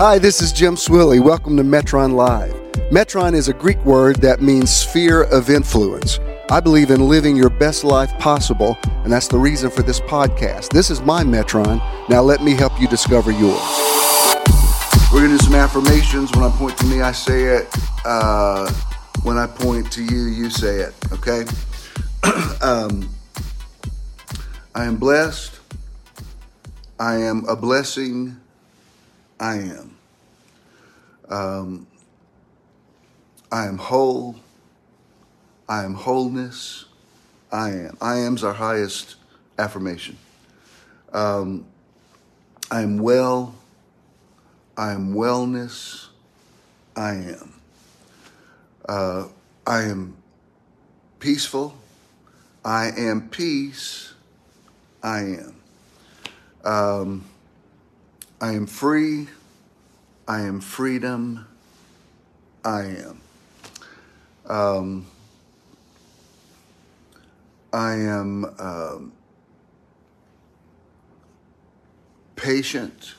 Hi, this is Jim Swilley. Welcome to Metron Live. Metron is a Greek word that means sphere of influence. I believe in living your best life possible, and that's the reason for this podcast. This is my Metron. Now let me help you discover yours. We're going to do some affirmations. When I point to me, I say it. Uh, when I point to you, you say it. Okay? um, I am blessed. I am a blessing. I am. Um, I am whole. I am wholeness. I am. I am's our highest affirmation. Um, I am well. I am wellness. I am. Uh, I am peaceful. I am peace. I am. Um, I am free. I am freedom. I am. Um, I am um, patient.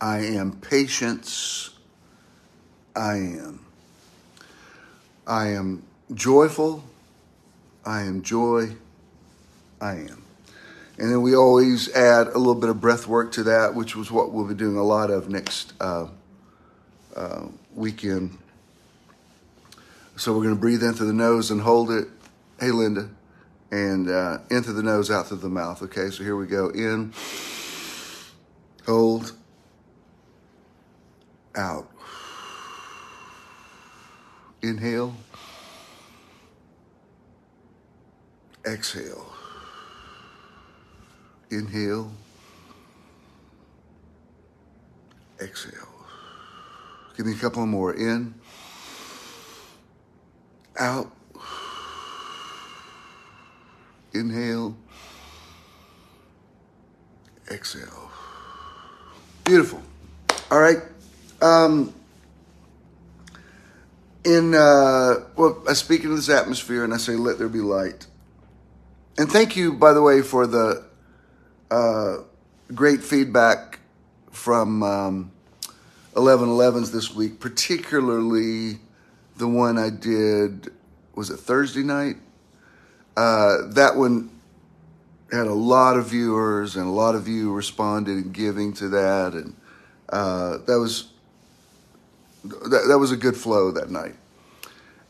I am patience. I am. I am joyful. I am joy. I am. And then we always add a little bit of breath work to that, which was what we'll be doing a lot of next uh, uh, weekend. So we're going to breathe in through the nose and hold it. Hey, Linda. And uh, in through the nose, out through the mouth. Okay, so here we go. In, hold, out. Inhale, exhale. Inhale, exhale. Give me a couple more. In, out. Inhale, exhale. Beautiful. All right. Um, in uh, well, I speak into this atmosphere and I say, "Let there be light." And thank you, by the way, for the uh, great feedback from um, 1111s this week, particularly the one I did. Was it Thursday night? Uh, that one had a lot of viewers, and a lot of you responded and giving to that, and uh, that was that, that was a good flow that night.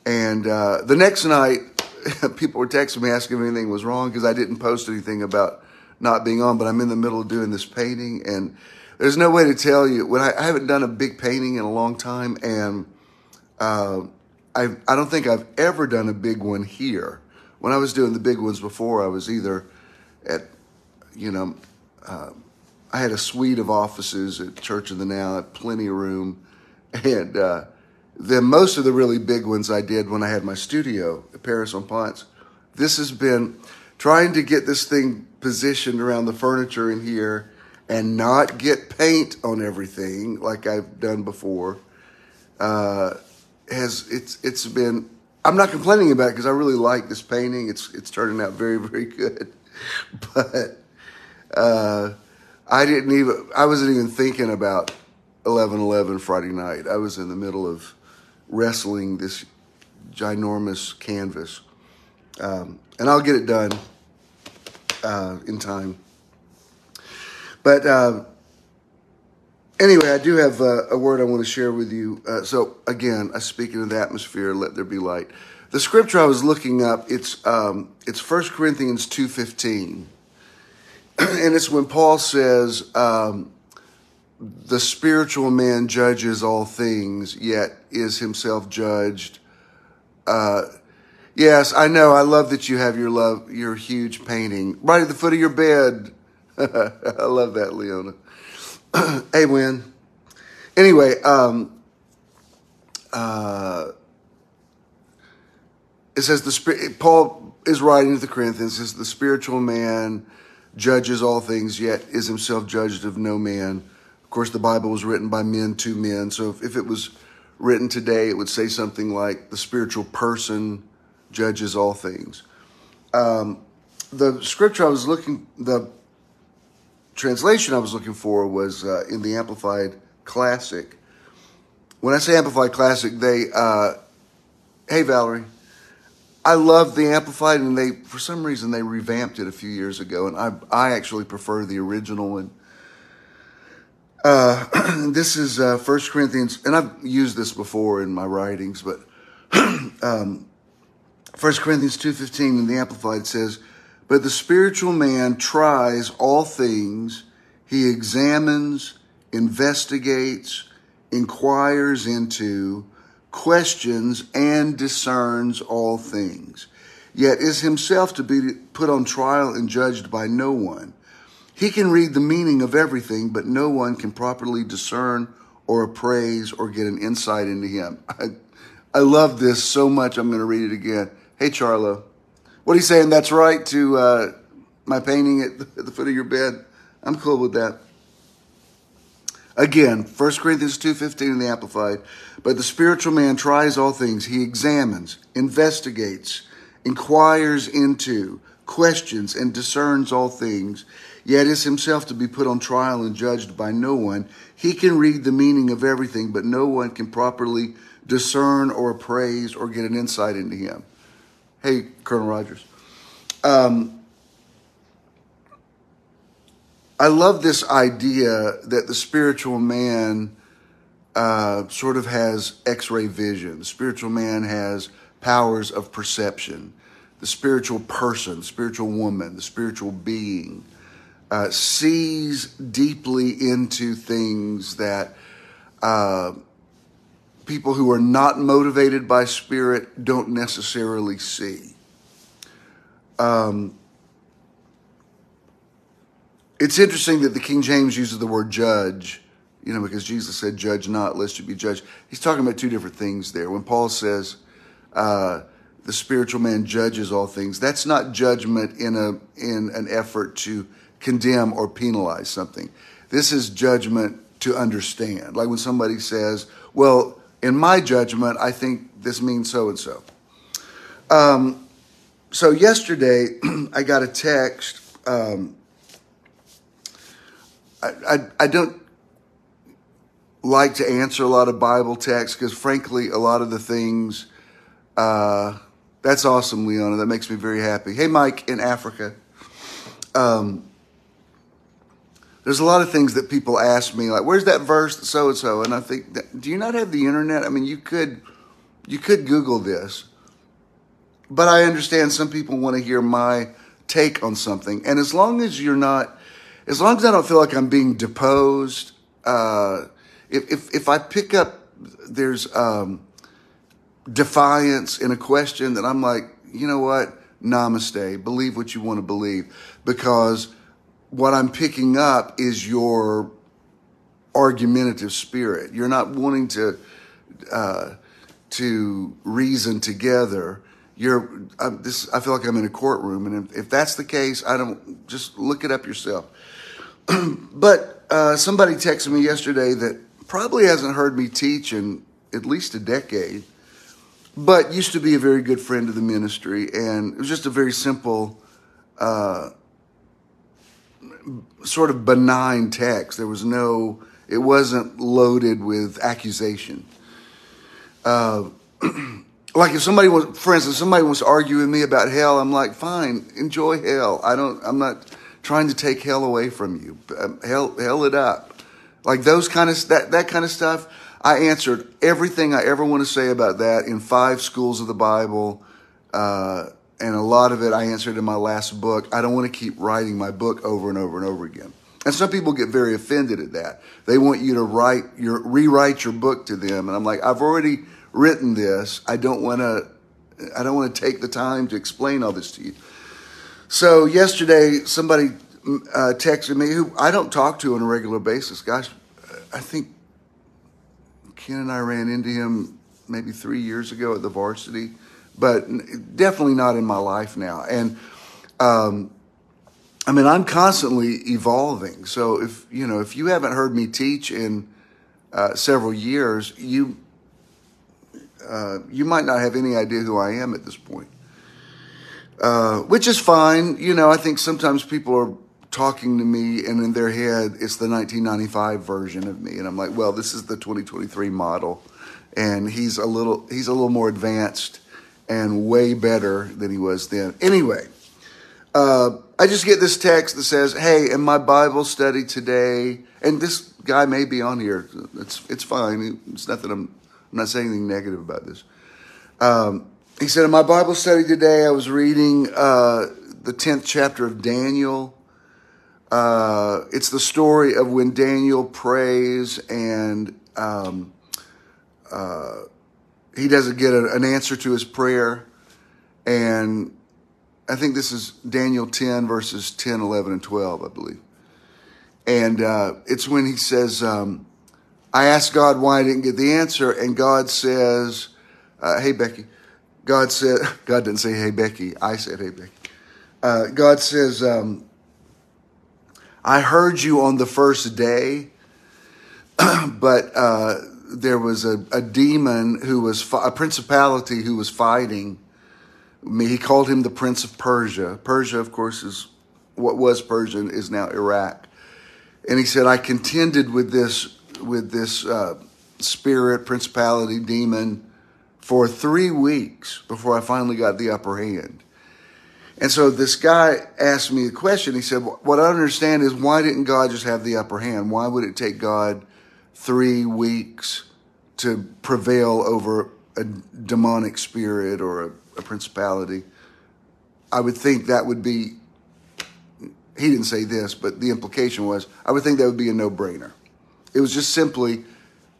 And uh, the next night, people were texting me asking if anything was wrong because I didn't post anything about not being on, but I'm in the middle of doing this painting, and there's no way to tell you when I, I haven't done a big painting in a long time, and uh, I I don't think I've ever done a big one here. When I was doing the big ones before, I was either at, you know, uh, I had a suite of offices at Church of the Now, plenty of room, and uh, then most of the really big ones I did when I had my studio at Paris on Ponce. This has been trying to get this thing positioned around the furniture in here and not get paint on everything like I've done before. Uh, has it's it's been I'm not complaining about it because I really like this painting. It's it's turning out very very good, but uh, I didn't even I wasn't even thinking about 11:11 Friday night. I was in the middle of wrestling this ginormous canvas, um, and I'll get it done uh, in time. But uh, anyway, I do have a, a, word I want to share with you. Uh, so again, I speak into the atmosphere. Let there be light. The scripture I was looking up it's um, it's First Corinthians two fifteen, and it's when Paul says. Um, the spiritual man judges all things, yet is himself judged. Uh, yes, I know. I love that you have your love, your huge painting right at the foot of your bed. I love that, Leona. hey, Win. Anyway, um, uh, it says the spirit. Paul is writing to the Corinthians. Says the spiritual man judges all things, yet is himself judged of no man Of course, the Bible was written by men to men. So if, if it was written today, it would say something like, the spiritual person judges all things. Um, the scripture I was looking, the translation I was looking for was uh, in the Amplified Classic. When I say Amplified Classic, they, uh, hey Valerie, I love the Amplified, and they, for some reason, they revamped it a few years ago, and I, I actually prefer the original one. Uh, this is uh, 1 Corinthians, and I've used this before in my writings, but um, 1 Corinthians 2.15 in the Amplified says, But the spiritual man tries all things, he examines, investigates, inquires into, questions, and discerns all things, yet is himself to be put on trial and judged by no one. He can read the meaning of everything, but no one can properly discern or appraise or get an insight into him. I, I love this so much, I'm going to read it again. Hey, Charlo. What are you saying? That's right to uh, my painting at the, at the foot of your bed? I'm cool with that. Again, 1 Corinthians 2.15 in the Amplified. But the spiritual man tries all things. He examines, investigates, inquires into, questions, and discerns all things, yet is himself to be put on trial and judged by no one. He can read the meaning of everything, but no one can properly discern or appraise or get an insight into him. Hey, Colonel Rogers. Um, I love this idea that the spiritual man uh, sort of has x ray vision. The spiritual man has powers of perception. The spiritual person, the spiritual woman, the spiritual being uh, sees deeply into things that uh, people who are not motivated by spirit don't necessarily see. Um, it's interesting that the King James uses the word judge, you know, because Jesus said, judge not, lest you be judged. He's talking about two different things there. When Paul says, uh, the spiritual man judges all things, that's not judgment in a, in an effort to condemn or penalize something. This is judgment to understand. Like when somebody says, well, in my judgment, I think this means so and so. Um, so yesterday, I got a text. Um, I, I, I don't like to answer a lot of Bible texts because, frankly, a lot of the things. Uh, that's awesome, Leona. That makes me very happy. Hey, Mike in Africa. Um, there's a lot of things that people ask me, like, "Where's that verse so and so?" And I think, do you not have the internet? I mean, you could, you could Google this, but I understand some people want to hear my take on something, and as long as you're not as long as I don't feel like I'm being deposed, uh, if, if, if I pick up there's um, defiance in a question that I'm like, you know what, namaste, believe what you want to believe, because what I'm picking up is your argumentative spirit. You're not wanting to uh, to reason together. You're I'm, this. I feel like I'm in a courtroom, and if, if that's the case, I don't just look it up yourself. but uh, somebody texted me yesterday that probably hasn't heard me teach in at least a decade, but used to be a very good friend of the ministry. And it was just a very simple, uh, sort of benign text. There was no, it wasn't loaded with accusation. Uh, like if somebody was, for instance, somebody wants to argue with me about hell, I'm like, fine, enjoy hell. I don't, I'm not trying to take hell away from you. Um, hell, hell it up. Like those kind of that that kind of stuff. I answered everything I ever want to say about that in five schools of the Bible, uh, and a lot of it I answered in my last book. I don't want to keep writing my book over and over and over again. And some people get very offended at that. They want you to write your rewrite your book to them, and I'm like, I've already written this. I don't want to. I don't want to take the time to explain all this to you. So yesterday, somebody uh, texted me who I don't talk to on a regular basis. Gosh, I think Ken and I ran into him maybe three years ago at the varsity, but definitely not in my life now. And um, I mean, I'm constantly evolving. So if you know, if you haven't heard me teach in uh, several years, you uh, you might not have any idea who I am at this point. Uh, which is fine. You know, I think sometimes people are talking to me, and in their head, it's the 1995 version of me, and I'm like, well, this is the 2023 model, and he's a little he's a little more advanced and way better than he was then. Anyway, uh, I just get this text that says, "Hey, in my Bible study today," and this guy may be on here. It's it's fine. It's nothing. I'm I'm not saying anything negative about this. Um, he said, in my Bible study today, I was reading uh, the tenth chapter of Daniel. Uh, it's the story of when Daniel prays and um, uh, he doesn't get a, an answer to his prayer. And I think this is Daniel 10, verses 10, 11, and 12, I believe. And uh, it's when he says, um, I asked God why I didn't get the answer, and God says, uh, Hey, Becky. God said, God didn't say, Hey, Becky. I said, Hey, Becky. Uh, God says, um, I heard you on the first day, but uh, there was a, a demon who was, fi- a principality who was fighting me. He called him the Prince of Persia. Persia, of course, is what was Persia is now Iraq. And he said, I contended with this, with this uh, spirit, principality, demon for three weeks before I finally got the upper hand. And so this guy asked me a question. He said, What I understand is why didn't God just have the upper hand? Why would it take God three weeks to prevail over a demonic spirit or a, a principality? I would think that would be, he didn't say this, but the implication was, I would think that would be a no brainer. It was just simply,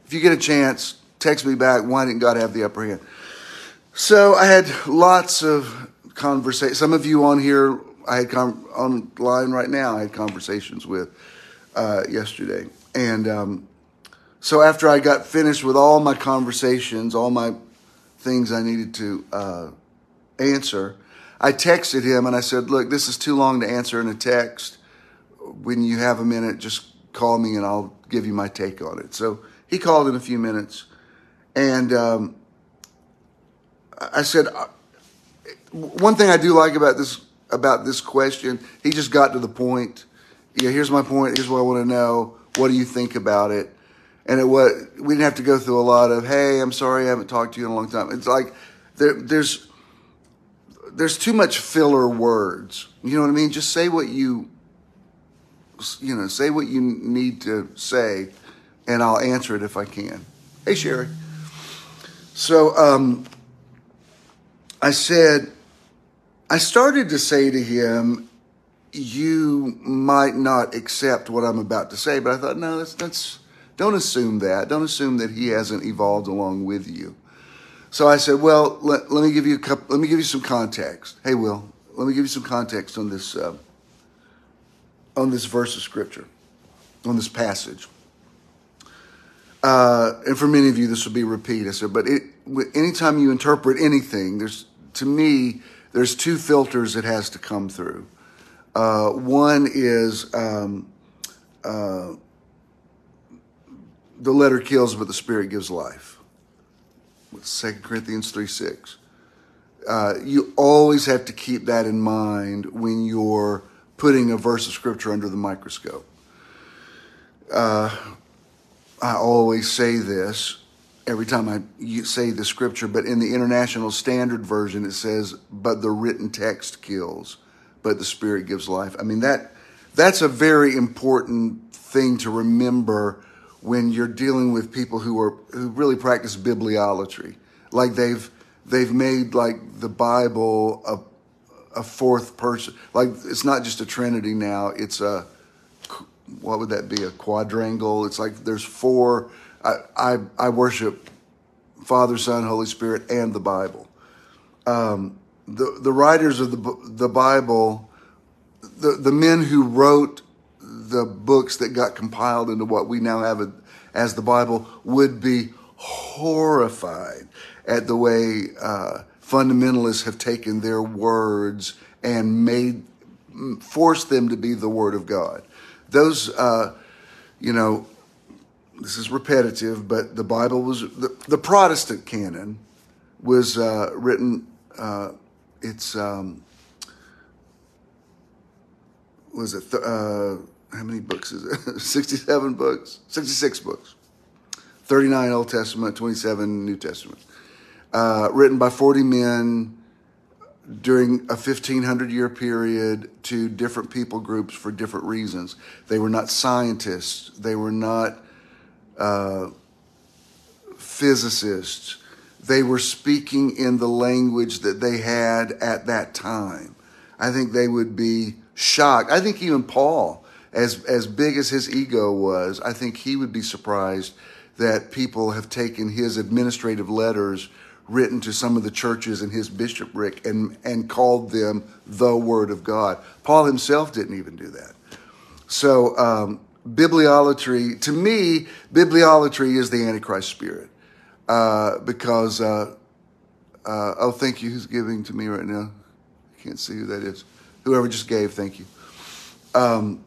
if you get a chance, text me back, why didn't God have the upper hand? So I had lots of conversation. Some of you on here, I had com- online right now. I had conversations with uh, yesterday, and um, so after I got finished with all my conversations, all my things I needed to uh, answer, I texted him and I said, "Look, this is too long to answer in a text. When you have a minute, just call me and I'll give you my take on it." So he called in a few minutes, and um, I said one thing I do like about this about this question, he just got to the point. Yeah, here's my point. Here's what I want to know. What do you think about it? And it was we didn't have to go through a lot of hey, I'm sorry I haven't talked to you in a long time. It's like there, there's there's too much filler words. You know what I mean? Just say what you you know, say what you need to say, and I'll answer it if I can. Hey, Sherry. So um, I said, I started to say to him, you might not accept what I'm about to say, but I thought, no, that's, that's, don't assume that. Don't assume that he hasn't evolved along with you. So I said, well, let, let me give you a couple, let me give you some context. Hey, Will, let me give you some context on this, uh, on this verse of scripture, on this passage. Uh, and for many of you, this will be repeat. I said, but it, anytime you interpret anything, there's, to me, there's two filters it has to come through. Uh, one is um, uh, the letter kills, but the spirit gives life. Second Corinthians 3 6. Uh, you always have to keep that in mind when you're putting a verse of scripture under the microscope. Uh, I always say this every time I say the scripture, but in the International Standard Version, it says, "But the written text kills, but the Spirit gives life." I mean that that's a very important thing to remember when you're dealing with people who are who really practice bibliolatry, like they've they've made like the Bible a a fourth person. Like it's not just a Trinity now; it's a what would that be? A quadrangle. It's like there's four I, I, I worship Father, Son, Holy Spirit, and the Bible. Um, the, the writers of the, the Bible, the, the men who wrote the books that got compiled into what we now have as the Bible would be horrified at the way uh, fundamentalists have taken their words and made forced them to be the Word of God. Those, uh, you know, this is repetitive, but the Bible was the, the Protestant canon was uh, written. Uh, it's um, was it, th- uh, how many books is it? 67 books? 66 books. 39 Old Testament, 27 New Testament. Uh, written by 40 men during a 1500 year period to different people groups for different reasons. They were not scientists, they were not uh, physicists. They were speaking in the language that they had at that time. I think they would be shocked. I think even Paul, as, as big as his ego was, I think he would be surprised that people have taken his administrative letters written to some of the churches in his bishopric and, and called them the Word of God. Paul himself didn't even do that. So, um, bibliolatry, to me, bibliolatry is the Antichrist spirit. Uh, because, uh, uh, oh, thank you. Who's giving to me right now? I can't see who that is. Whoever just gave, thank you. Um,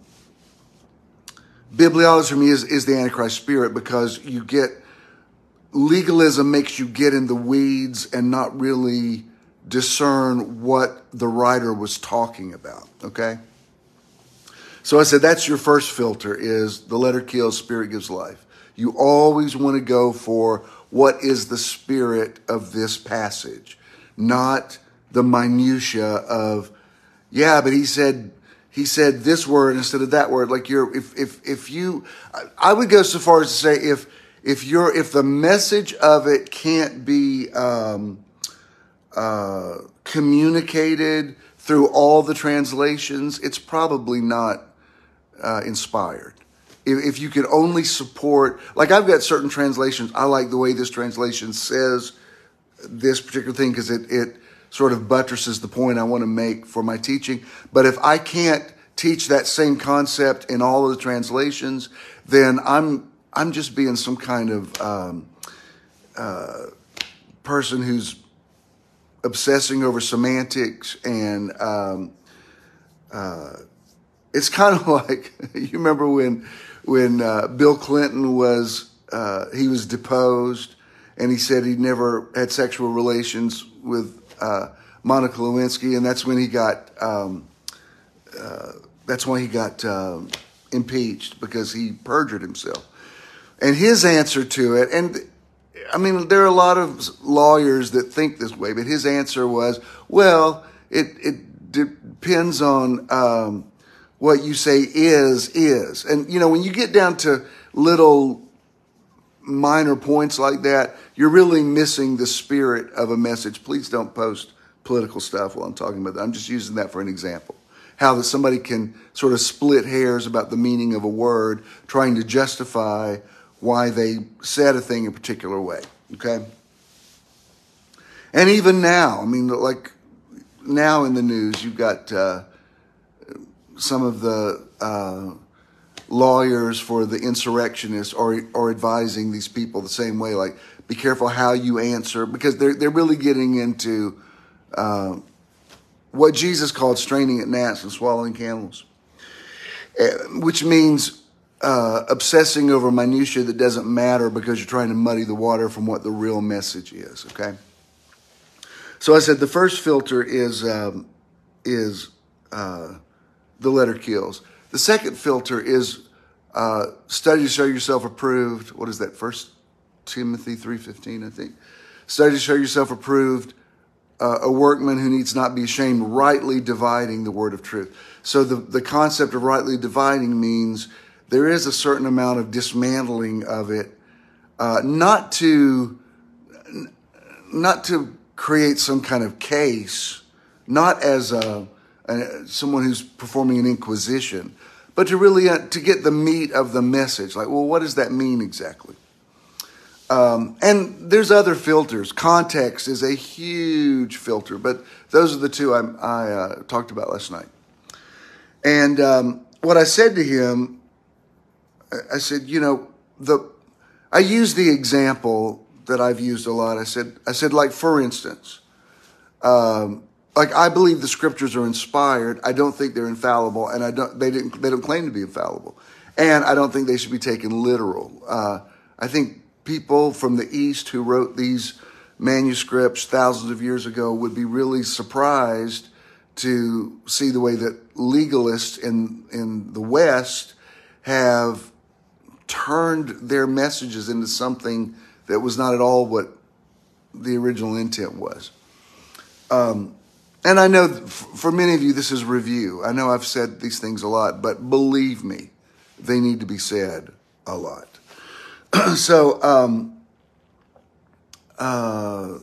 bibliolatry is, is the Antichrist spirit because you get legalism makes you get in the weeds and not really discern what the writer was talking about. Okay. So I said that's your first filter is the letter kills, spirit gives life. You always want to go for what is the spirit of this passage, not the minutia of, yeah, but he said he said this word instead of that word. Like you're, if if if you, I would go so far as to say if if you're if the message of it can't be um, uh, communicated through all the translations, it's probably not uh, inspired. If, if you could only support, like I've got certain translations, I like the way this translation says this particular thing because it it sort of buttresses the point I want to make for my teaching. But if I can't teach that same concept in all of the translations, then I'm I'm just being some kind of um, uh, person who's obsessing over semantics and um, uh, it's kind of like you remember when when uh, Bill Clinton was uh, he was deposed and he said he'd never had sexual relations with uh, Monica Lewinsky and that's when he got um, uh, that's when he got um, impeached because he perjured himself. And his answer to it, and I mean, there are a lot of lawyers that think this way, but his answer was, well, it, it depends on um, what you say is, is. And, you know, when you get down to little minor points like that, you're really missing the spirit of a message. Please don't post political stuff while I'm talking about that. I'm just using that for an example. How that somebody can sort of split hairs about the meaning of a word, trying to justify why they said a thing a particular way. Okay? And even now, I mean, like now in the news, you've got uh, some of the uh, lawyers for the insurrectionists are, are advising these people the same way, like, be careful how you answer, because they're, they're really getting into uh, what Jesus called straining at gnats and swallowing camels, eh, which means uh, obsessing over minutia that doesn't matter because you're trying to muddy the water from what the real message is. Okay. So I said the first filter is um, is uh, the letter kills. The second filter is uh, study to show yourself approved. What is that? First Timothy three fifteen, I think. Study to show yourself approved, uh, a workman who needs not be ashamed, rightly dividing the word of truth. So the the concept of rightly dividing means there is a certain amount of dismantling of it, uh, not to not to create some kind of case, not as a, a someone who's performing an inquisition, but to really uh, to get the meat of the message. Like, well, what does that mean exactly? Um, and there's other filters. Context is a huge filter, but those are the two I, I uh, talked about last night. And um, what I said to him I said, you know, the I use the example that I've used a lot. I said, I said, like for instance, um, like I believe the scriptures are inspired. I don't think they're infallible, and I don't they didn't they don't claim to be infallible, and I don't think they should be taken literal. Uh, I think people from the East who wrote these manuscripts thousands of years ago would be really surprised to see the way that legalists in in the West have turned their messages into something that was not at all what the original intent was. Um, and I know for many of you, this is review. I know I've said these things a lot, but believe me, they need to be said a lot. so, um, uh,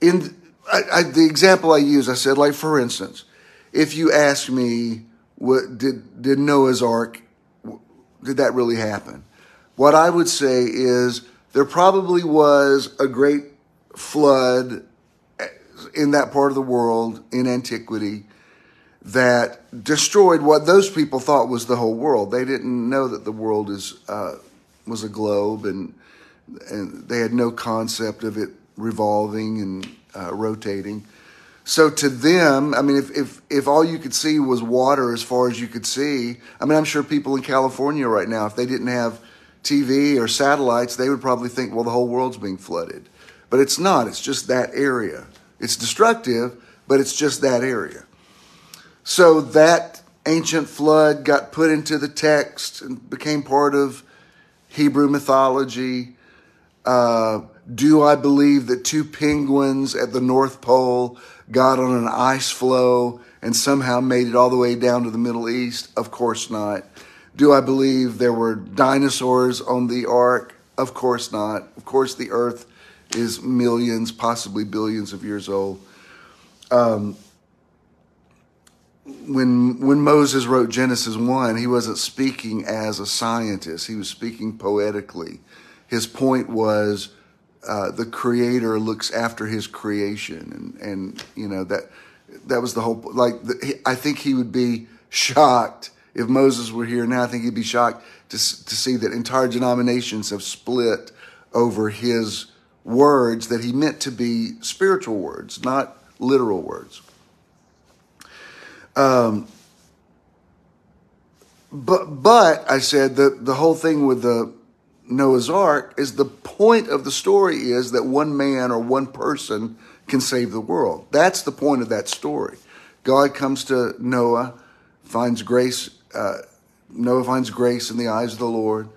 in I, I, the example I use, I said, like for instance, if you ask me, what did did Noah's Ark, did that really happen? What I would say is there probably was a great flood in that part of the world in antiquity that destroyed what those people thought was the whole world. They didn't know that the world is uh, was a globe, and and they had no concept of it revolving and uh, rotating. So to them, I mean, if, if if all you could see was water as far as you could see, I mean, I'm sure people in California right now, if they didn't have TV or satellites, they would probably think, well, the whole world's being flooded. But it's not. It's just that area. It's destructive, but it's just that area. So that ancient flood got put into the text and became part of Hebrew mythology. Uh, do I believe that two penguins at the North Pole got on an ice floe and somehow made it all the way down to the Middle East? Of course not. Do I believe there were dinosaurs on the ark? Of course not. Of course, the earth is millions, possibly billions of years old. Um, when when Moses wrote Genesis one, he wasn't speaking as a scientist. He was speaking poetically. His point was uh, the Creator looks after His creation, and and you know that that was the whole. Like the, I think he would be shocked if Moses were here now. I think he'd be shocked to to see that entire denominations have split over his words that he meant to be spiritual words, not literal words. Um, but but I said that the whole thing with the Noah's Ark is the point of the story is that one man or one person can save the world. That's the point of that story. God comes to Noah, finds grace. Uh, Noah finds grace in the eyes of the Lord,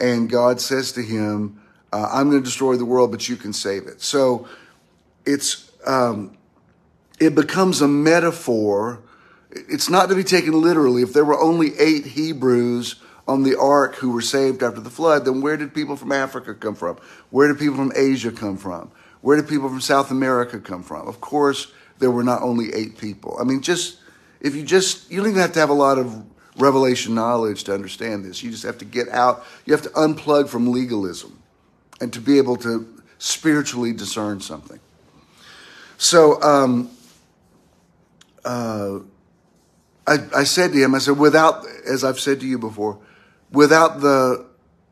and God says to him, uh, "I'm going to destroy the world, but you can save it." So it's um, it becomes a metaphor it's not to be taken literally. If there were only eight Hebrews on the ark who were saved after the flood, then where did people from Africa come from? Where did people from Asia come from? Where did people from South America come from? Of course, there were not only eight people. I mean, just if you just, you don't even have to have a lot of revelation knowledge to understand this. You just have to get out, you have to unplug from legalism and to be able to spiritually discern something. So, um, uh, I, I said to him, I said, without, as I've said to you before, without the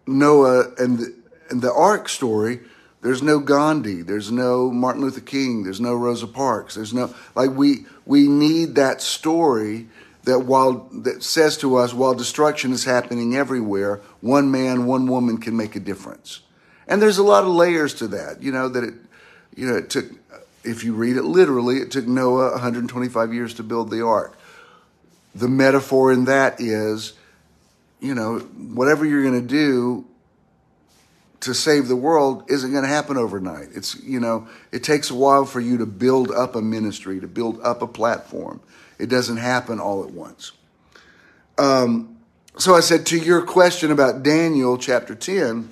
Noah and the, and the Ark story, there's no Gandhi, there's no Martin Luther King, there's no Rosa Parks, there's no like we we need that story that while that says to us while destruction is happening everywhere, one man, one woman can make a difference. And there's a lot of layers to that, you know, that it you know, it took if you read it literally, it took Noah 125 years to build the ark the metaphor in that is, you know, whatever you're going to do to save the world isn't going to happen overnight. It's, you know, it takes a while for you to build up a ministry, to build up a platform. It doesn't happen all at once. Um, so I said to your question about Daniel chapter 10,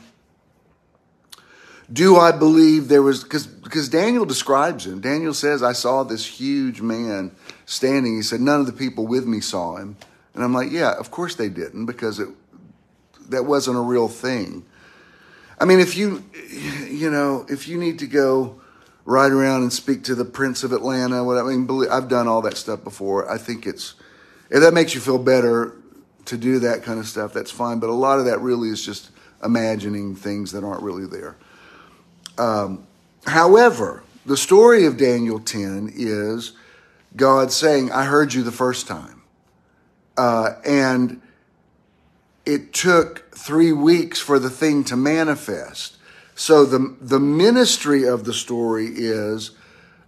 do I believe there was, because Daniel describes him. Daniel says, I saw this huge man standing. He said, None of the people with me saw him. And I'm like, Yeah, of course they didn't, because it that wasn't a real thing. I mean, if you, you know, if you need to go ride around and speak to the Prince of Atlanta, what I mean, I've done all that stuff before. I think it's, if that makes you feel better to do that kind of stuff, that's fine. But a lot of that really is just imagining things that aren't really there. Um, however, the story of Daniel 10 is God saying, I heard you the first time. Uh, and it took three weeks for the thing to manifest. So the, the ministry of the story is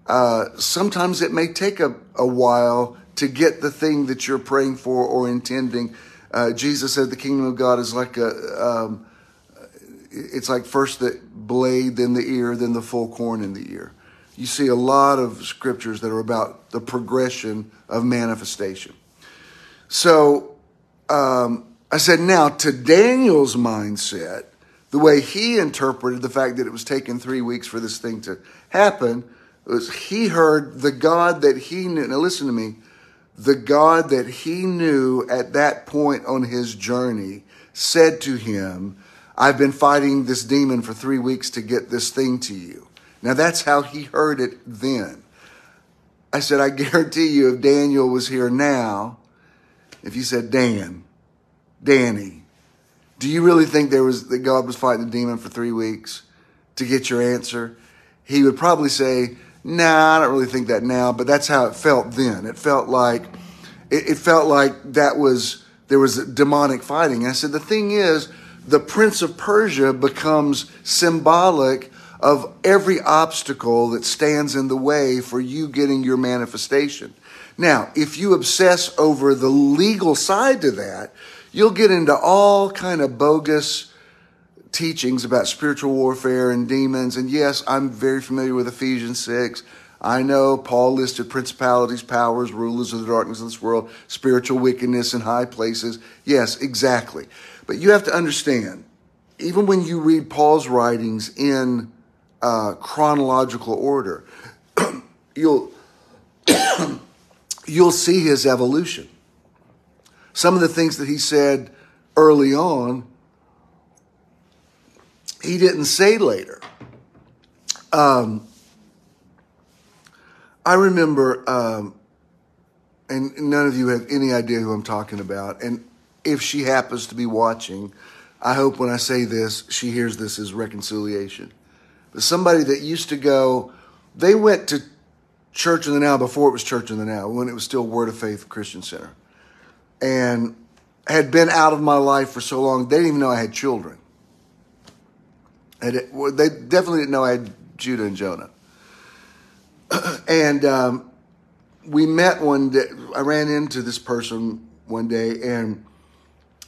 uh, sometimes it may take a, a while to get the thing that you're praying for or intending. Uh, Jesus said the kingdom of God is like a, um, it's like first the blade, then the ear, then the full corn in the ear. You see a lot of scriptures that are about the progression of manifestation. So um, I said, now to Daniel's mindset, the way he interpreted the fact that it was taking three weeks for this thing to happen was he heard the God that he knew. Now listen to me. The God that he knew at that point on his journey said to him, I've been fighting this demon for three weeks to get this thing to you. Now that's how he heard it then. I said, I guarantee you, if Daniel was here now, if you said, Dan, Danny, do you really think there was that God was fighting the demon for three weeks to get your answer? He would probably say, Nah, I don't really think that now, but that's how it felt then. It felt like it, it felt like that was there was demonic fighting. I said the thing is, the Prince of Persia becomes symbolic of every obstacle that stands in the way for you getting your manifestation. Now, if you obsess over the legal side to that, you'll get into all kind of bogus teachings about spiritual warfare and demons. And yes, I'm very familiar with Ephesians 6. I know Paul listed principalities, powers, rulers of the darkness of this world, spiritual wickedness in high places. Yes, exactly. But you have to understand, even when you read Paul's writings in uh, chronological order, you'll you'll see his evolution. Some of the things that he said early on, he didn't say later. Um, I remember, um, and none of you have any idea who I'm talking about. And if she happens to be watching, I hope when I say this, she hears this as reconciliation. But somebody that used to go, they went to Church in the Now before it was Church in the Now, when it was still Word of Faith Christian Center and had been out of my life for so long, they didn't even know I had children. And it, well, they definitely didn't know I had Judah and Jonah. and um, we met one day. I ran into this person one day, and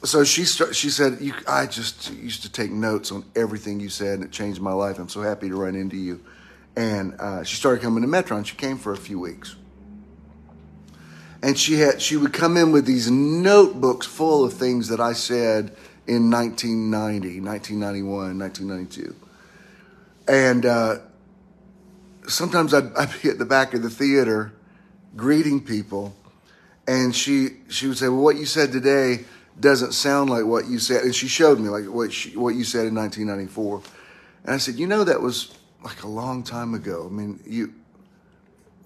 so she she said, "I just used to take notes on everything you said, and it changed my life. I'm so happy to run into you." And uh, she started coming to Metron. She came for a few weeks and she had she would come in with these notebooks full of things that I said in 1990, 1991, 1992. And uh, sometimes I'd, I'd, be at the back of the theater greeting people, and she she would say, "Well, what you said today doesn't sound like what you said." And she showed me like what she, what you said in 1994, and I said, "You know, that was like a long time ago. I mean, you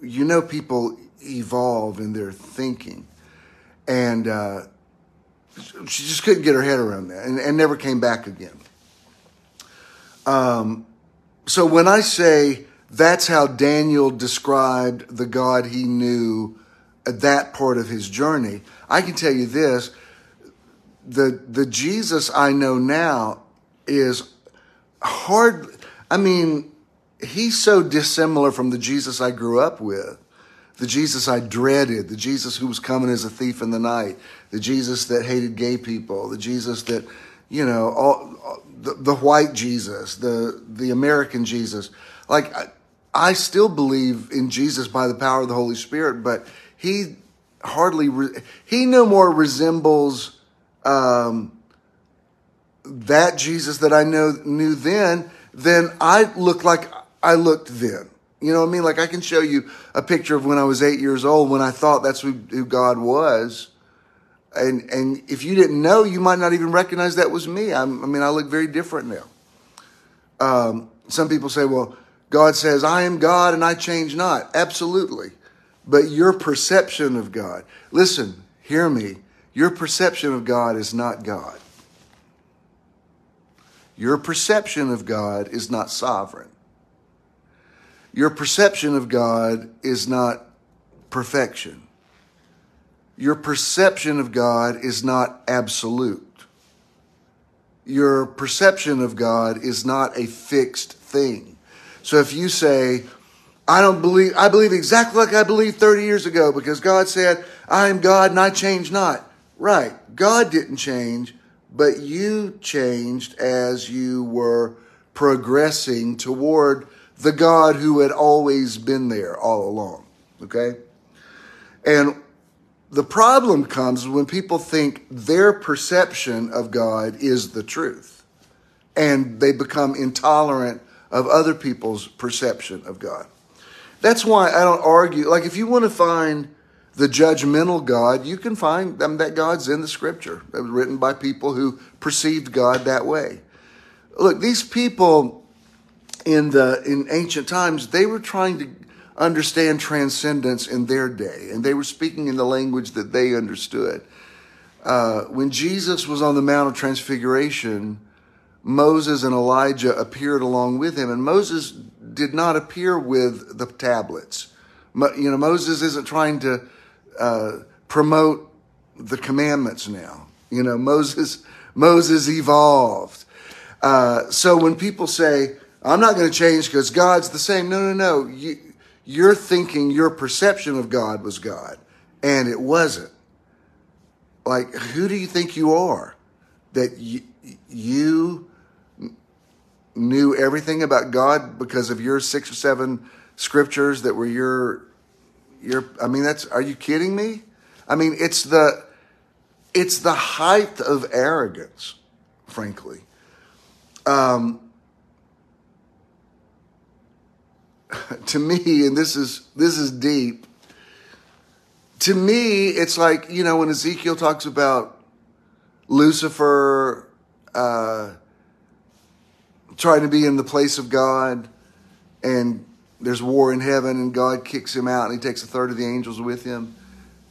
you know, people evolve in their thinking. And uh, she just couldn't get her head around that and, and never came back again. Um, so when I say that's how Daniel described the God he knew at that part of his journey, I can tell you this the, the Jesus I know now is hard. I mean, he's so dissimilar from the Jesus I grew up with the Jesus I dreaded, the Jesus who was coming as a thief in the night, the Jesus that hated gay people, the Jesus that, you know, all, all the, the white Jesus, the the American Jesus. Like I, I, still believe in Jesus by the power of the Holy Spirit, but he hardly re, he no more resembles um, that Jesus that I know knew then then I looked like I looked then. You know what I mean? Like I can show you a picture of when I was eight years old when I thought that's who, who God was. And, and if you didn't know, you might not even recognize that was me. I'm, i mean, I look very different now. Um, some people say, well, God says, I am God and I change not. Absolutely. But your perception of God, listen, hear me. Your perception of God is not God. Your perception of God is not sovereign. Your perception of God is not perfection. Your perception of God is not absolute. Your perception of God is not a fixed thing. So if you say, I don't believe, I believe exactly like I believed 30 years ago because God said, I am God and I change not. Right. God didn't change, but you changed as you were progressing toward the God who had always been there all along. Okay? And the problem comes when people think their perception of God is the truth and they become intolerant of other people's perception of God. That's why I don't argue. Like, if you want to find the judgmental God, you can find them that God's in the scripture. It was written by people who perceived God that way. Look, these people in the in ancient times, they were trying to understand transcendence in their day, and they were speaking in the language that they understood. Uh, when Jesus was on the Mount of Transfiguration, Moses and Elijah appeared along with him, and Moses did not appear with the tablets. You know, Moses isn't trying to uh, promote the commandments now. You know, Moses Moses evolved. Uh, so when people say, "I'm not going to change because God's the same," no, no, no. You, you're thinking your perception of God was God, and it wasn't. Like, who do you think you are? That you, you knew everything about God because of your six or seven scriptures that were your your I mean that's are you kidding me? I mean it's the it's the height of arrogance, frankly. Um, to me, and this is this is deep. To me, it's like you know when Ezekiel talks about Lucifer uh, trying to be in the place of God, and there's war in heaven, and God kicks him out, and he takes a third of the angels with him.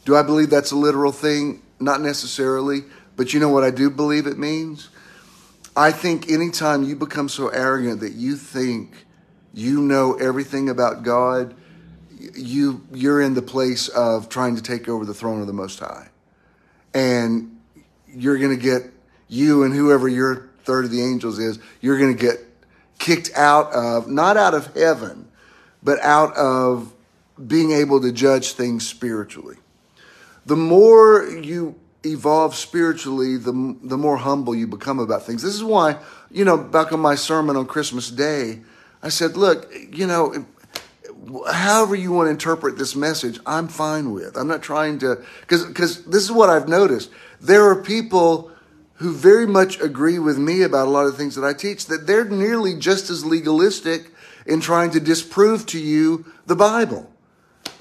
Do I believe that's a literal thing? Not necessarily, but you know what I do believe it means? I think anytime you become so arrogant that you think you know everything about God, you you're in the place of trying to take over the throne of the Most High, and you're going to get you and whoever your third of the angels is, you're going to get kicked out of not out of heaven, but out of being able to judge things spiritually. The more you evolve spiritually, the, the more humble you become about things. This is why, you know, back on my sermon on Christmas Day, I said, look, you know, however you want to interpret this message, I'm fine with. I'm not trying to, because because this is what I've noticed. There are people who very much agree with me about a lot of things that I teach that they're nearly just as legalistic in trying to disprove to you the Bible.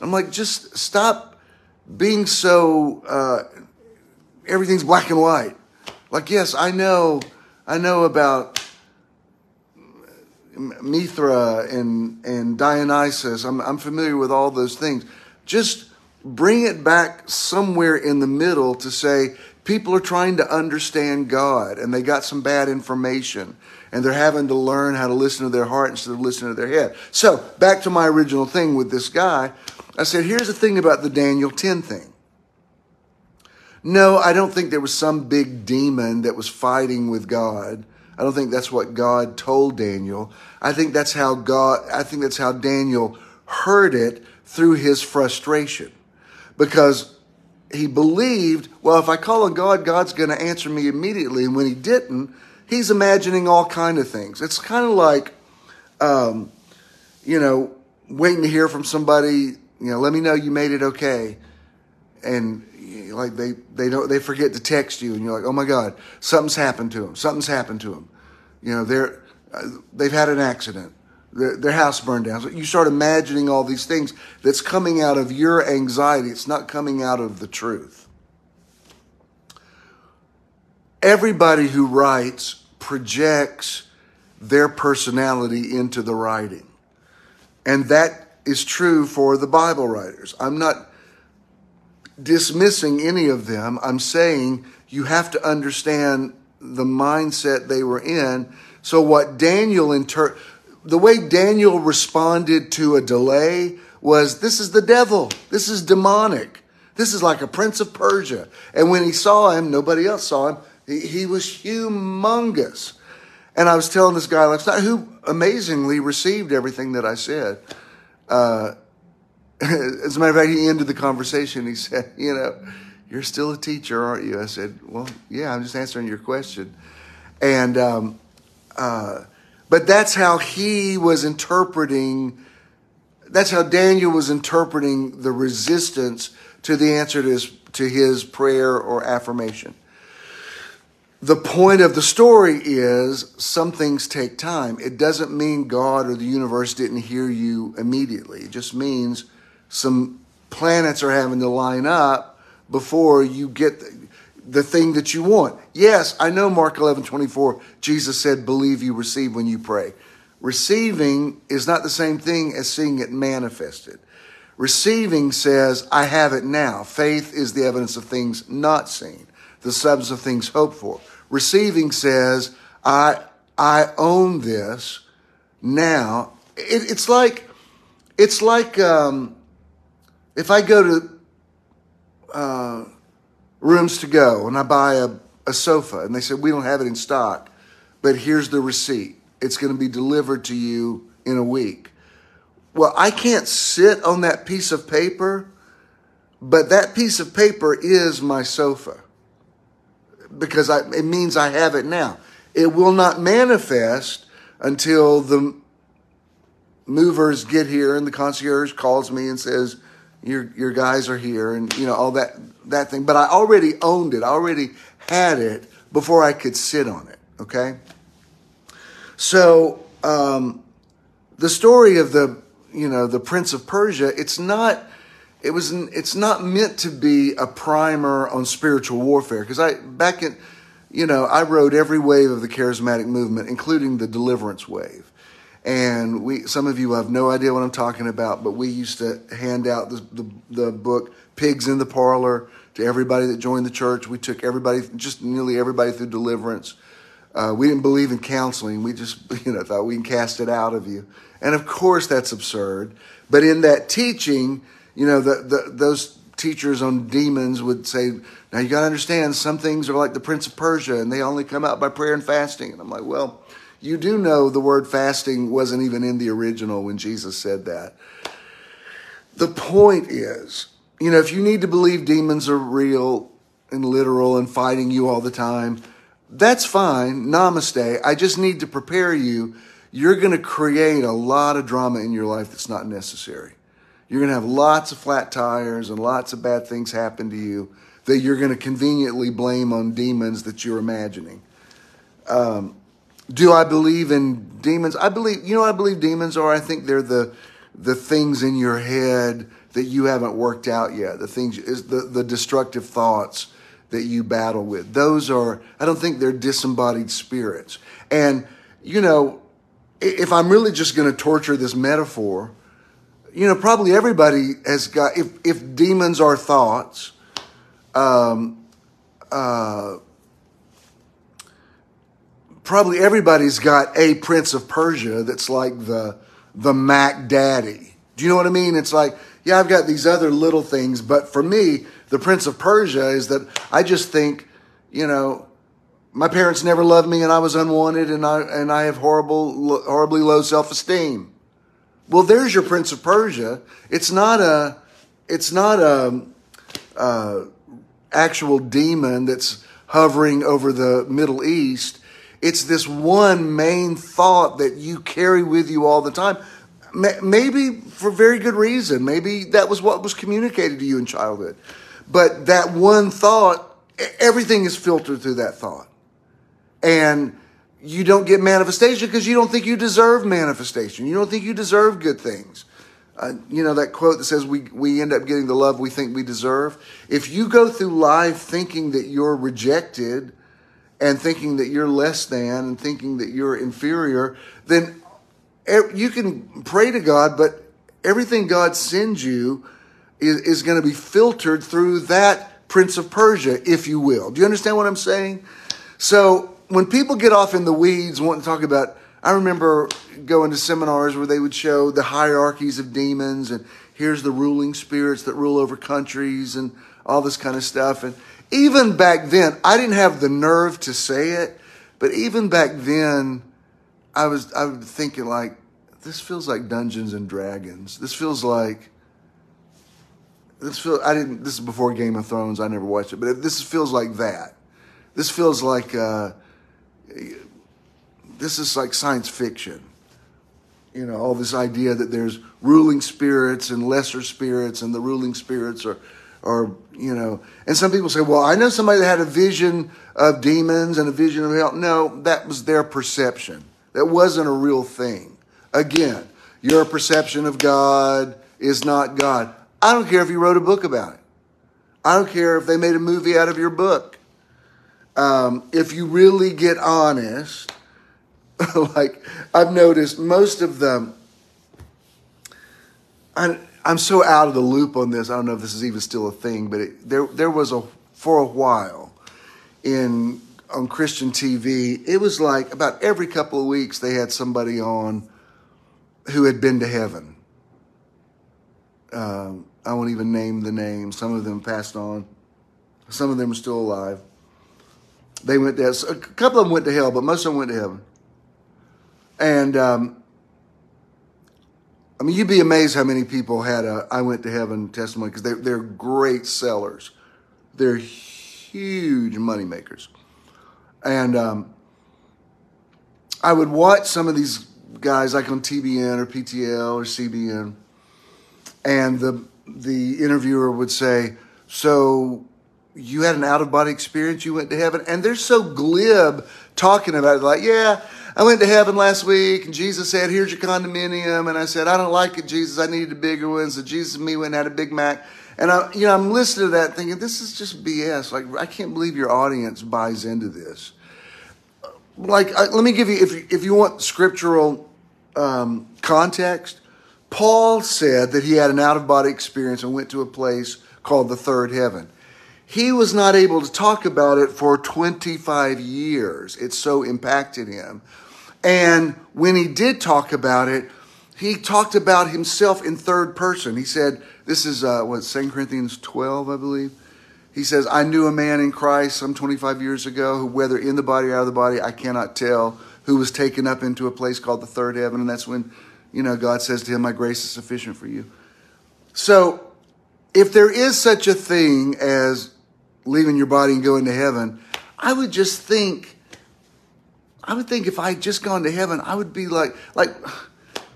I'm like, just stop being so uh, everything's black and white. Like, yes, I know, I know about Mithra and, and Dionysus. I'm, I'm familiar with all those things. Just bring it back somewhere in the middle to say people are trying to understand God and they got some bad information and they're having to learn how to listen to their heart instead of listening to their head. So, back to my original thing with this guy. I said, here's the thing about the Daniel 10 thing. No, I don't think there was some big demon that was fighting with God I don't think that's what God told Daniel. I think that's how God, I think that's how Daniel heard it through his frustration. Because he believed, well, if I call on God, God's going to answer me immediately. And when he didn't, he's imagining all kind of things. It's kind of like, um, you know, waiting to hear from somebody, you know, let me know you made it okay. And like they they don't they forget to text you, and you're like, oh my god, something's happened to them. Something's happened to them. You know, they're uh, they've had an accident. Their, their house burned down. So you start imagining all these things that's coming out of your anxiety. It's not coming out of the truth. Everybody who writes projects their personality into the writing. And that is true for the Bible writers. I'm not dismissing any of them. I'm saying you have to understand the mindset they were in. So what Daniel inter the way Daniel responded to a delay was this is the devil. This is demonic. This is like a prince of Persia. And when he saw him, nobody else saw him. He, he was humongous. And I was telling this guy last night who amazingly received everything that I said. uh, as a matter of fact, he ended the conversation. He said, "You know, you're still a teacher, aren't you?" I said, "Well, yeah, I'm just answering your question." And um, uh, but that's how he was interpreting. That's how Daniel was interpreting the resistance to the answer to his to his prayer or affirmation. The point of the story is some things take time. It doesn't mean God or the universe didn't hear you immediately. It just means some planets are having to line up before you get the, the thing that you want. Yes, I know Mark 11 24, Jesus said, believe you receive when you pray. Receiving is not the same thing as seeing it manifested. Receiving says, I have it now. Faith is the evidence of things not seen, the substance of things hoped for. Receiving says, I, I own this now. It, it's like, it's like, um, if I go to uh, rooms to go and I buy a, a sofa and they said, we don't have it in stock, but here's the receipt. It's going to be delivered to you in a week. Well, I can't sit on that piece of paper, but that piece of paper is my sofa because I, it means I have it now. It will not manifest until the movers get here and the concierge calls me and says, your your guys are here and you know all that that thing. But i already owned it. I already had it before i could sit on it okay? So um, the story of the you know the prince of persia it's not it was it's not meant to be a primer on spiritual warfare because i back in you know i rode every wave of the charismatic movement including the deliverance wave and we, some of you have no idea what I'm talking about, but we used to hand out the, the, the book Pigs in the Parlor to everybody that joined the church. We took everybody, just nearly everybody through deliverance. Uh, we didn't believe in counseling. We just, you know, thought we can cast it out of you. And of course, that's absurd. But in that teaching, you know, the, the, those teachers on demons would say, now you got to understand, some things are like the Prince of Persia and they only come out by prayer and fasting. And I'm like, well, you do know the word fasting wasn't even in the original when Jesus said that. The point is, you know, if you need to believe demons are real and literal and fighting you all the time, that's fine. Namaste. I just need to prepare you. You're going to create a lot of drama in your life that's not necessary. You're going to have lots of flat tires and lots of bad things happen to you that you're going to conveniently blame on demons that you're imagining. Um, do I believe in demons? I believe, you know, I believe demons are. I think they're the the things in your head that you haven't worked out yet. The things is the the destructive thoughts that you battle with. Those are. I don't think they're disembodied spirits. And you know, if I'm really just going to torture this metaphor, you know, probably everybody has got. If if demons are thoughts, um, uh probably everybody's got a Prince of Persia that's like the the Mac Daddy. Do you know what I mean? It's like, yeah, I've got these other little things, but for me, the Prince of Persia is that I just think, you know, my parents never loved me and I was unwanted and I and I have horrible horribly low self-esteem. Well, there's your Prince of Persia. It's not a it's not a, actual demon that's hovering over the Middle East it's this one main thought that you carry with you all the time. Maybe for very good reason. Maybe that was what was communicated to you in childhood. But that one thought, everything is filtered through that thought. And you don't get manifestation because you don't think you deserve manifestation. You don't think you deserve good things. Uh, you know that quote that says we, we end up getting the love we think we deserve. If you go through life thinking that you're rejected, and thinking that you're less than and thinking that you're inferior, then you can pray to God, but everything God sends you is, is going to be filtered through that Prince of Persia, if you will. Do you understand what I'm saying? So when people get off in the weeds, wanting to talk about, I remember going to seminars where they would show the hierarchies of demons and here's the ruling spirits that rule over countries and all this kind of stuff. And even back then, I didn't have the nerve to say it, but even back then, I was I was thinking like, this feels like Dungeons and Dragons. This feels like this feel I didn't this is before Game of Thrones. I never watched it, but this feels like that. This feels like uh, this is like science fiction. You know, all this idea that there's ruling spirits and lesser spirits, and the ruling spirits are, are you know. And some people say, "Well, I know somebody that had a vision of demons and a vision of hell." No, that was their perception. That wasn't a real thing. Again, your perception of God is not God. I don't care if you wrote a book about it. I don't care if they made a movie out of your book. Um, if you really get honest, like I've noticed most of them, I, I'm so out of the loop on this. I don't know if this is even still a thing, but it, there there was a for a while in on Christian TV. It was like about every couple of weeks they had somebody on who had been to heaven. Um, I won't even name the names. Some of them passed on. Some of them are still alive. They went there. A couple of them went to hell, but most of them went to heaven. And um, I mean, you'd be amazed how many people had a "I went to heaven" testimony because they're they're great sellers. They're huge money makers, and um, I would watch some of these guys like on TBN or PTL or CBN, and the the interviewer would say, "So you had an out of body experience? You went to heaven?" And they're so glib talking about it, like, "Yeah, I went to heaven last week, and Jesus said, "Here's your condominium," and I said, "I don't like it, Jesus. I needed a bigger one." So Jesus and me went and had a Big Mac. And I, you know, I'm listening to that, thinking, "This is just BS." Like, I can't believe your audience buys into this. Like, I, let me give you, if you, if you want scriptural um, context, Paul said that he had an out of body experience and went to a place called the third heaven. He was not able to talk about it for 25 years. It so impacted him. And when he did talk about it, he talked about himself in third person. He said, This is uh, what, 2 Corinthians 12, I believe. He says, I knew a man in Christ some 25 years ago who, whether in the body or out of the body, I cannot tell, who was taken up into a place called the third heaven. And that's when you know, God says to him, My grace is sufficient for you. So, if there is such a thing as leaving your body and going to heaven, I would just think, I would think if I had just gone to heaven, I would be like, like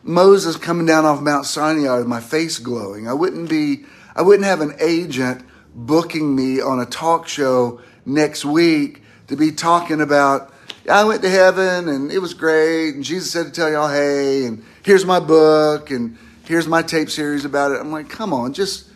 Moses coming down off Mount Sinai with my face glowing. I wouldn't be, I wouldn't have an agent booking me on a talk show next week to be talking about, I went to heaven and it was great. And Jesus said to tell y'all, hey, and here's my book and here's my tape series about it. I'm like, come on, just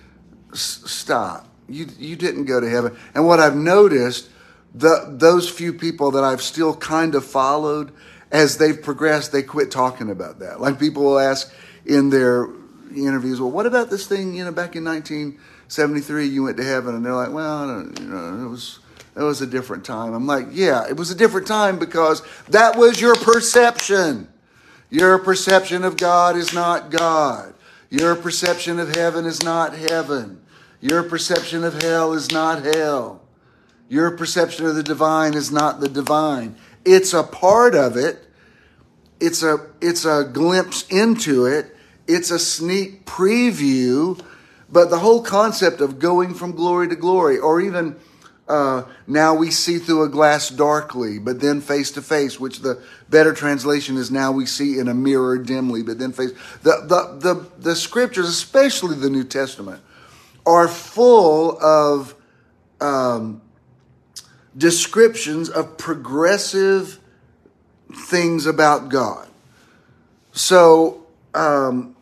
s- stop. You, you didn't go to heaven. And what I've noticed, the, those few people that I've still kind of followed, as they've progressed, they quit talking about that. Like people will ask in their interviews, well, what about this thing, you know, back in 1973, you went to heaven? And they're like, well, you know, it was, it was a different time. I'm like, yeah, it was a different time because that was your perception. Your perception of God is not God. Your perception of heaven is not heaven. Your perception of hell is not hell. Your perception of the divine is not the divine. It's a part of it. It's a it's a glimpse into it. It's a sneak preview, but the whole concept of going from glory to glory or even uh, now we see through a glass darkly, but then face to face, which the better translation is now we see in a mirror dimly, but then face. The, the, the, the scriptures, especially the New Testament, are full of um, descriptions of progressive things about God. So, um,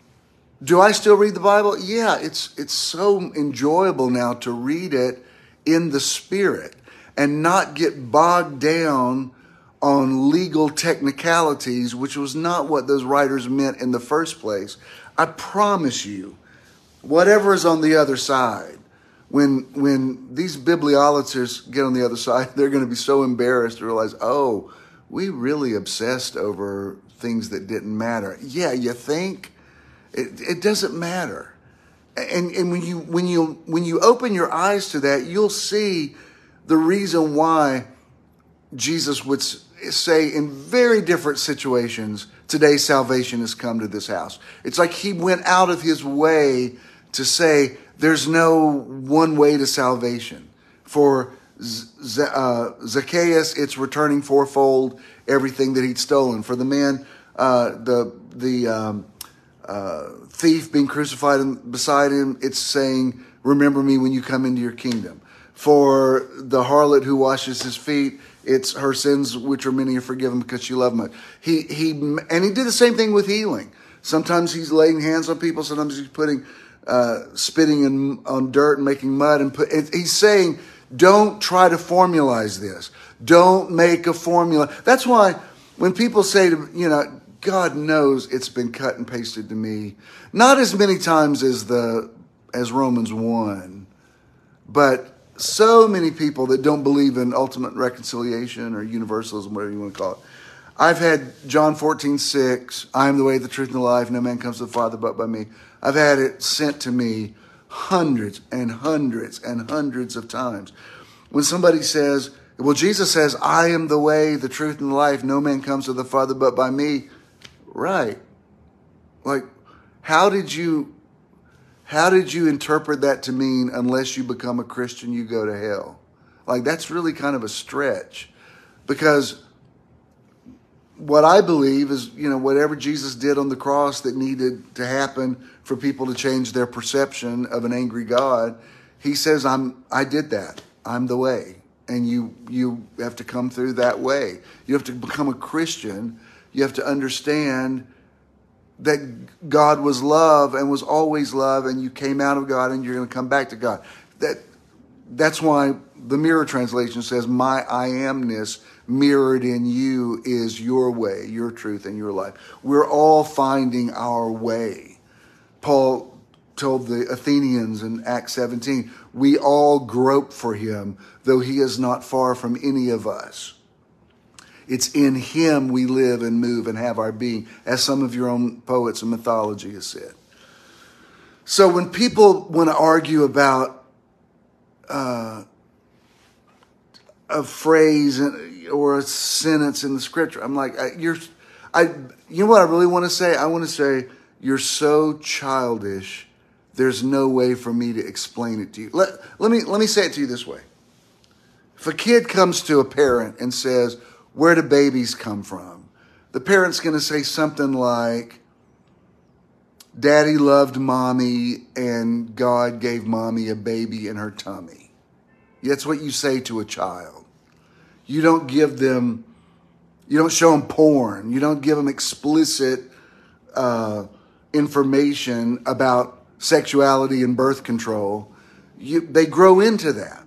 do I still read the Bible? Yeah, it's it's so enjoyable now to read it in the spirit and not get bogged down on legal technicalities, which was not what those writers meant in the first place. I promise you, whatever is on the other side, when when these bibliolaters get on the other side, they're going to be so embarrassed to realize, oh, we really obsessed over things that didn't matter. Yeah, you think it, it doesn't matter and, and when you when you when you open your eyes to that, you'll see the reason why Jesus would say in very different situations, today salvation has come to this house. It's like he went out of his way to say there's no one way to salvation. For Z- uh, Zacchaeus, it's returning fourfold everything that he'd stolen. For the man, uh, the the um, uh, thief being crucified beside him, it's saying, "Remember me when you come into your kingdom." For the harlot who washes his feet, it's her sins which are many are forgiven because she loved much. He he and he did the same thing with healing. Sometimes he's laying hands on people. Sometimes he's putting uh, spitting in, on dirt and making mud and put. He's saying, don't try to formalize this. Don't make a formula. That's why when people say to you know, God knows it's been cut and pasted to me, not as many times as the as Romans one, but so many people that don't believe in ultimate reconciliation or universalism, whatever you want to call it. I've had John 14, 6, I am the way, the truth, and the life. No man comes to the Father but by me. I've had it sent to me hundreds and hundreds and hundreds of times. When somebody says, well, Jesus says, I am the way, the truth, and the life. No man comes to the Father but by me. Right. Like, how did you how did you interpret that to mean unless you become a Christian, you go to hell? Like, that's really kind of a stretch because what I believe is, you know, whatever Jesus did on the cross that needed to happen for people to change their perception of an angry God, he says, I'm, I did that. I'm the way. And you, you have to come through that way. You have to become a Christian. You have to understand that God was love and was always love, and you came out of God and you're going to come back to God. That that's why the mirror translation says, "My I amness mirrored in you is your way, your truth, and your life." We're all finding our way. Paul told the Athenians in Acts 17, "We all grope for him, though he is not far from any of us." It's in Him we live and move and have our being, as some of your own poets and mythology has said. So when people want to argue about uh, a phrase or a sentence in the scripture, I'm like, you're, I, you know what I really want to say? I want to say, you're so childish. There's no way for me to explain it to you. Let, let me let me say it to you this way. If a kid comes to a parent and says, where do babies come from? The parent's going to say something like, Daddy loved mommy and God gave mommy a baby in her tummy. That's what you say to a child. You don't give them, you don't show them porn. You don't give them explicit uh, information about sexuality and birth control. You, they grow into that.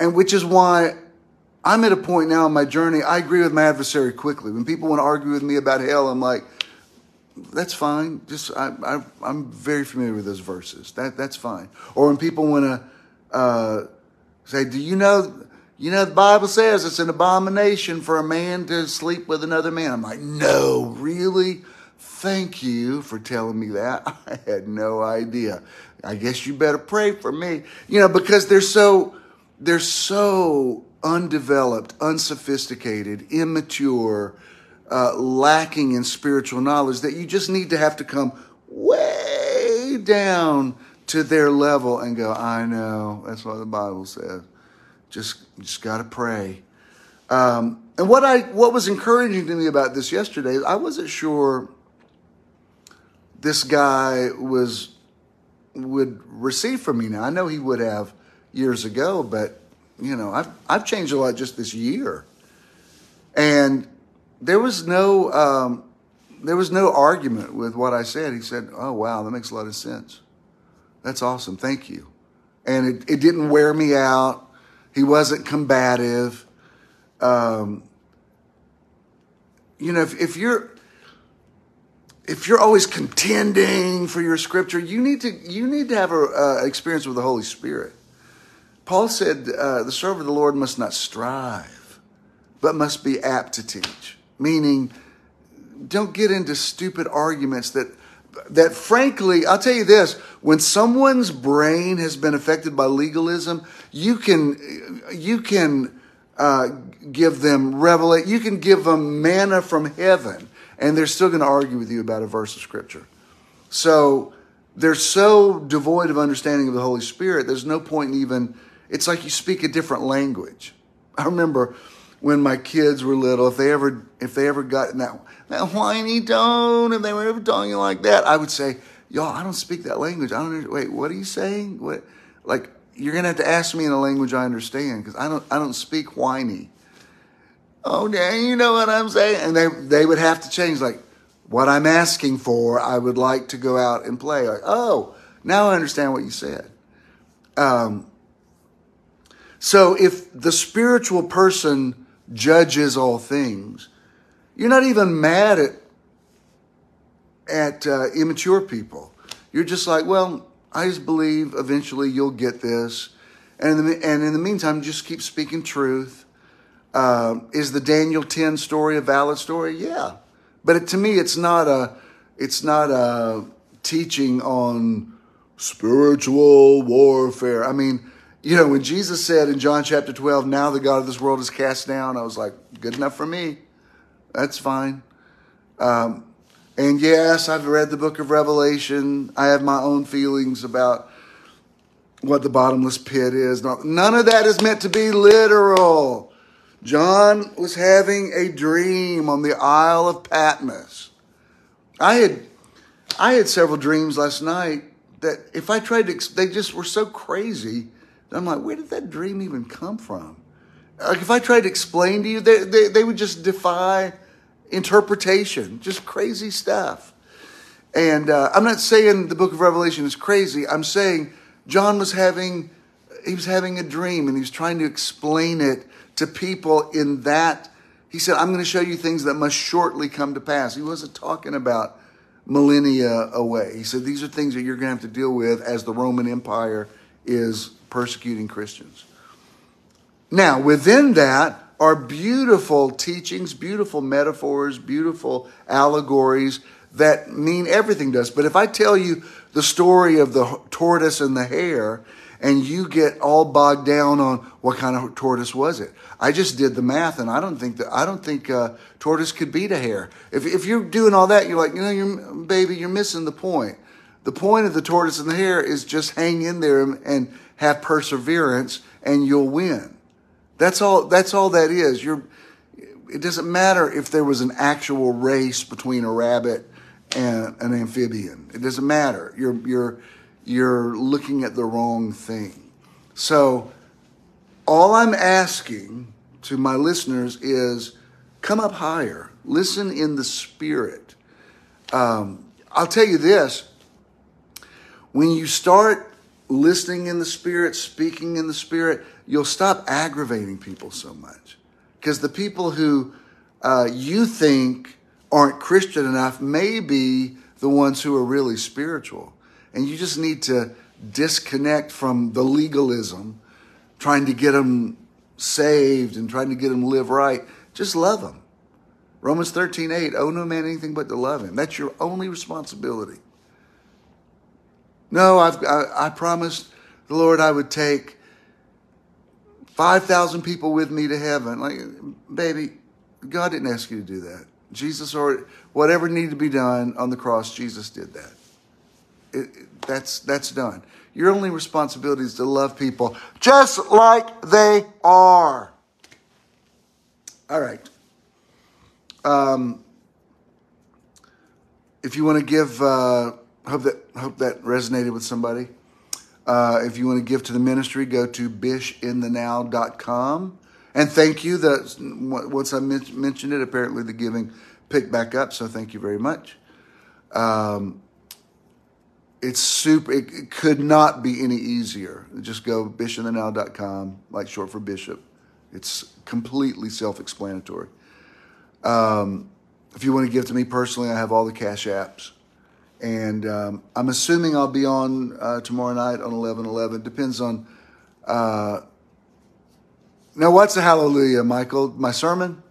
And which is why I'm at a point now in my journey, I agree with my adversary quickly. When people want to argue with me about hell, I'm like, that's fine. Just I, am very familiar with those verses. That that's fine. Or when people want to uh, say, "Do you know?" You know, the Bible says it's an abomination for a man to sleep with another man. I'm like, no, really? Thank you for telling me that. I had no idea. I guess you better pray for me. You know, because they're so they're so undeveloped, unsophisticated, immature, uh, lacking in spiritual knowledge that you just need to have to come way down to their level and go, I know, that's what the Bible says. Just, just got to pray. Um, and what I, what was encouraging to me about this yesterday, I wasn't sure this guy was, would receive from me now. I know he would have years ago, but you know, I've I've changed a lot just this year, and there was no um, there was no argument with what I said. He said, "Oh wow, that makes a lot of sense. That's awesome. Thank you." And it, it didn't wear me out. He wasn't combative. Um, you know, if, if you're if you're always contending for your scripture, you need to you need to have an uh, experience with the Holy Spirit. Paul said, uh, the servant of the Lord must not strive, but must be apt to teach. Meaning, don't get into stupid arguments that that frankly, I'll tell you this, when someone's brain has been affected by legalism, you can you can uh, give them revelation. You can give them manna from heaven, and they're still going to argue with you about a verse of scripture. So they're so devoid of understanding of the Holy Spirit. There's no point in even. It's like you speak a different language. I remember when my kids were little, if they ever if they ever got in that whiny tone, if they were ever talking like that, I would say, "Y'all, I don't speak that language. I don't. Wait, what are you saying? What? Like you're gonna have to ask me in a language I understand because I don't I don't speak whiny. Oh, dang, you know what I'm saying? And they they would have to change like what I'm asking for. I would like to go out and play. Like, oh, now I understand what you said. Um, so if the spiritual person judges all things, you're not even mad at at uh, immature people. You're just like, well, I just believe eventually you'll get this. And in the, and in the meantime, just keep speaking truth. Uh, is the Daniel 10 story a valid story? Yeah. But it, to me, it's not a, it's not a teaching on spiritual warfare. I mean, you know, when Jesus said in John chapter 12, now the God of this world is cast down, I was like, good enough for me. That's fine. Um, and yes, I've read the book of Revelation. I have my own feelings about what the bottomless pit is. None of that is meant to be literal. John was having a dream on the Isle of Patmos. I had, I had several dreams last night that if I tried to, they just were so crazy. I'm like, where did that dream even come from? Like if I tried to explain to you, they, they, they would just defy interpretation, just crazy stuff. And uh, I'm not saying the book of Revelation is crazy. I'm saying John was having he was having a dream and he was trying to explain it to people in that he said, I'm going to show you things that must shortly come to pass. He wasn't talking about millennia away. He said, These are things that you're going to have to deal with as the Roman Empire is persecuting Christians. Now, within that, are beautiful teachings, beautiful metaphors, beautiful allegories that mean everything to us. But if I tell you the story of the tortoise and the hare, and you get all bogged down on what kind of tortoise was it. I just did the math, and I don't think that I don't think uh, tortoise could beat a hare. If if you're doing all that, you're like, you know, you're baby, you're missing the point. The point of the tortoise and the hare is just hang in there and have perseverance, and you'll win. That's all. That's all that is. You're. It doesn't matter if there was an actual race between a rabbit and an amphibian. It doesn't matter. You're you're you're looking at the wrong thing. So, all I'm asking to my listeners is come up higher. Listen in the spirit. Um, I'll tell you this: when you start listening in the spirit, speaking in the spirit you'll stop aggravating people so much. Because the people who uh, you think aren't Christian enough may be the ones who are really spiritual. And you just need to disconnect from the legalism, trying to get them saved and trying to get them live right. Just love them. Romans 13, 8, owe no man anything but to love him. That's your only responsibility. No, I've, I, I promised the Lord I would take 5,000 people with me to heaven. Like, baby, God didn't ask you to do that. Jesus, or whatever needed to be done on the cross, Jesus did that. It, that's, that's done. Your only responsibility is to love people just like they are. All right. Um, if you want to give, uh, hope that hope that resonated with somebody. Uh, if you want to give to the ministry, go to bishinthenow.com. And thank you. That once I mentioned it, apparently the giving picked back up. So thank you very much. Um, it's super. It, it, could not be any easier. Just go bishinthenow.com, like short for bishop. It's completely self-explanatory. Um, if you want to give to me personally, I have all the cash apps. And um, I'm assuming I'll be on uh, tomorrow night on 11:11. Depends on. Uh, now, what's a hallelujah, Michael? My sermon.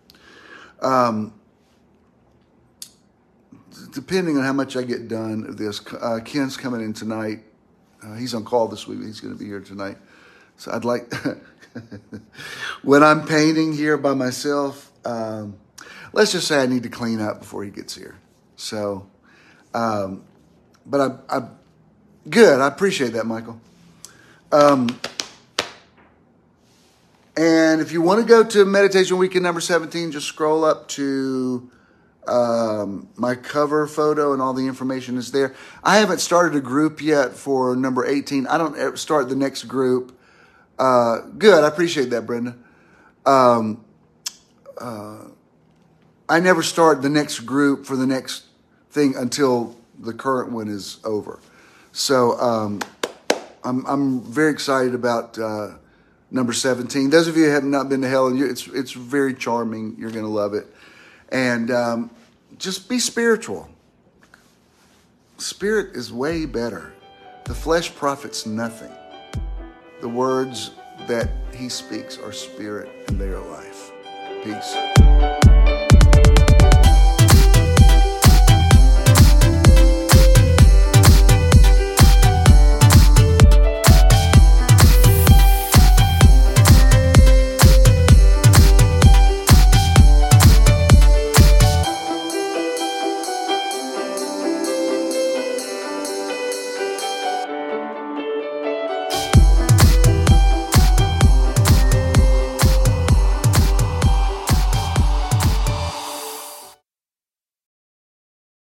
Um, depending on how much I get done of this, uh, Ken's coming in tonight. Uh, he's on call this week. He's going to be here tonight. So I'd like. when I'm painting here by myself, um, let's just say I need to clean up before he gets here. So, um, but I, I, good. I appreciate that, Michael. Um, and if you want to go to meditation weekend number 17, just scroll up to um, my cover photo and all the information is there. I haven't started a group yet for number 18. I don't start the next group. Uh, good. I appreciate that, Brenda. Um, uh, I never start the next group for the next thing until the current one is over. So um, I'm, I'm very excited about uh, number 17. Those of you who have not been to hell, it's, it's very charming. You're going to love it. And um, just be spiritual. Spirit is way better. The flesh profits nothing. The words that he speaks are spirit and they are life. Peace.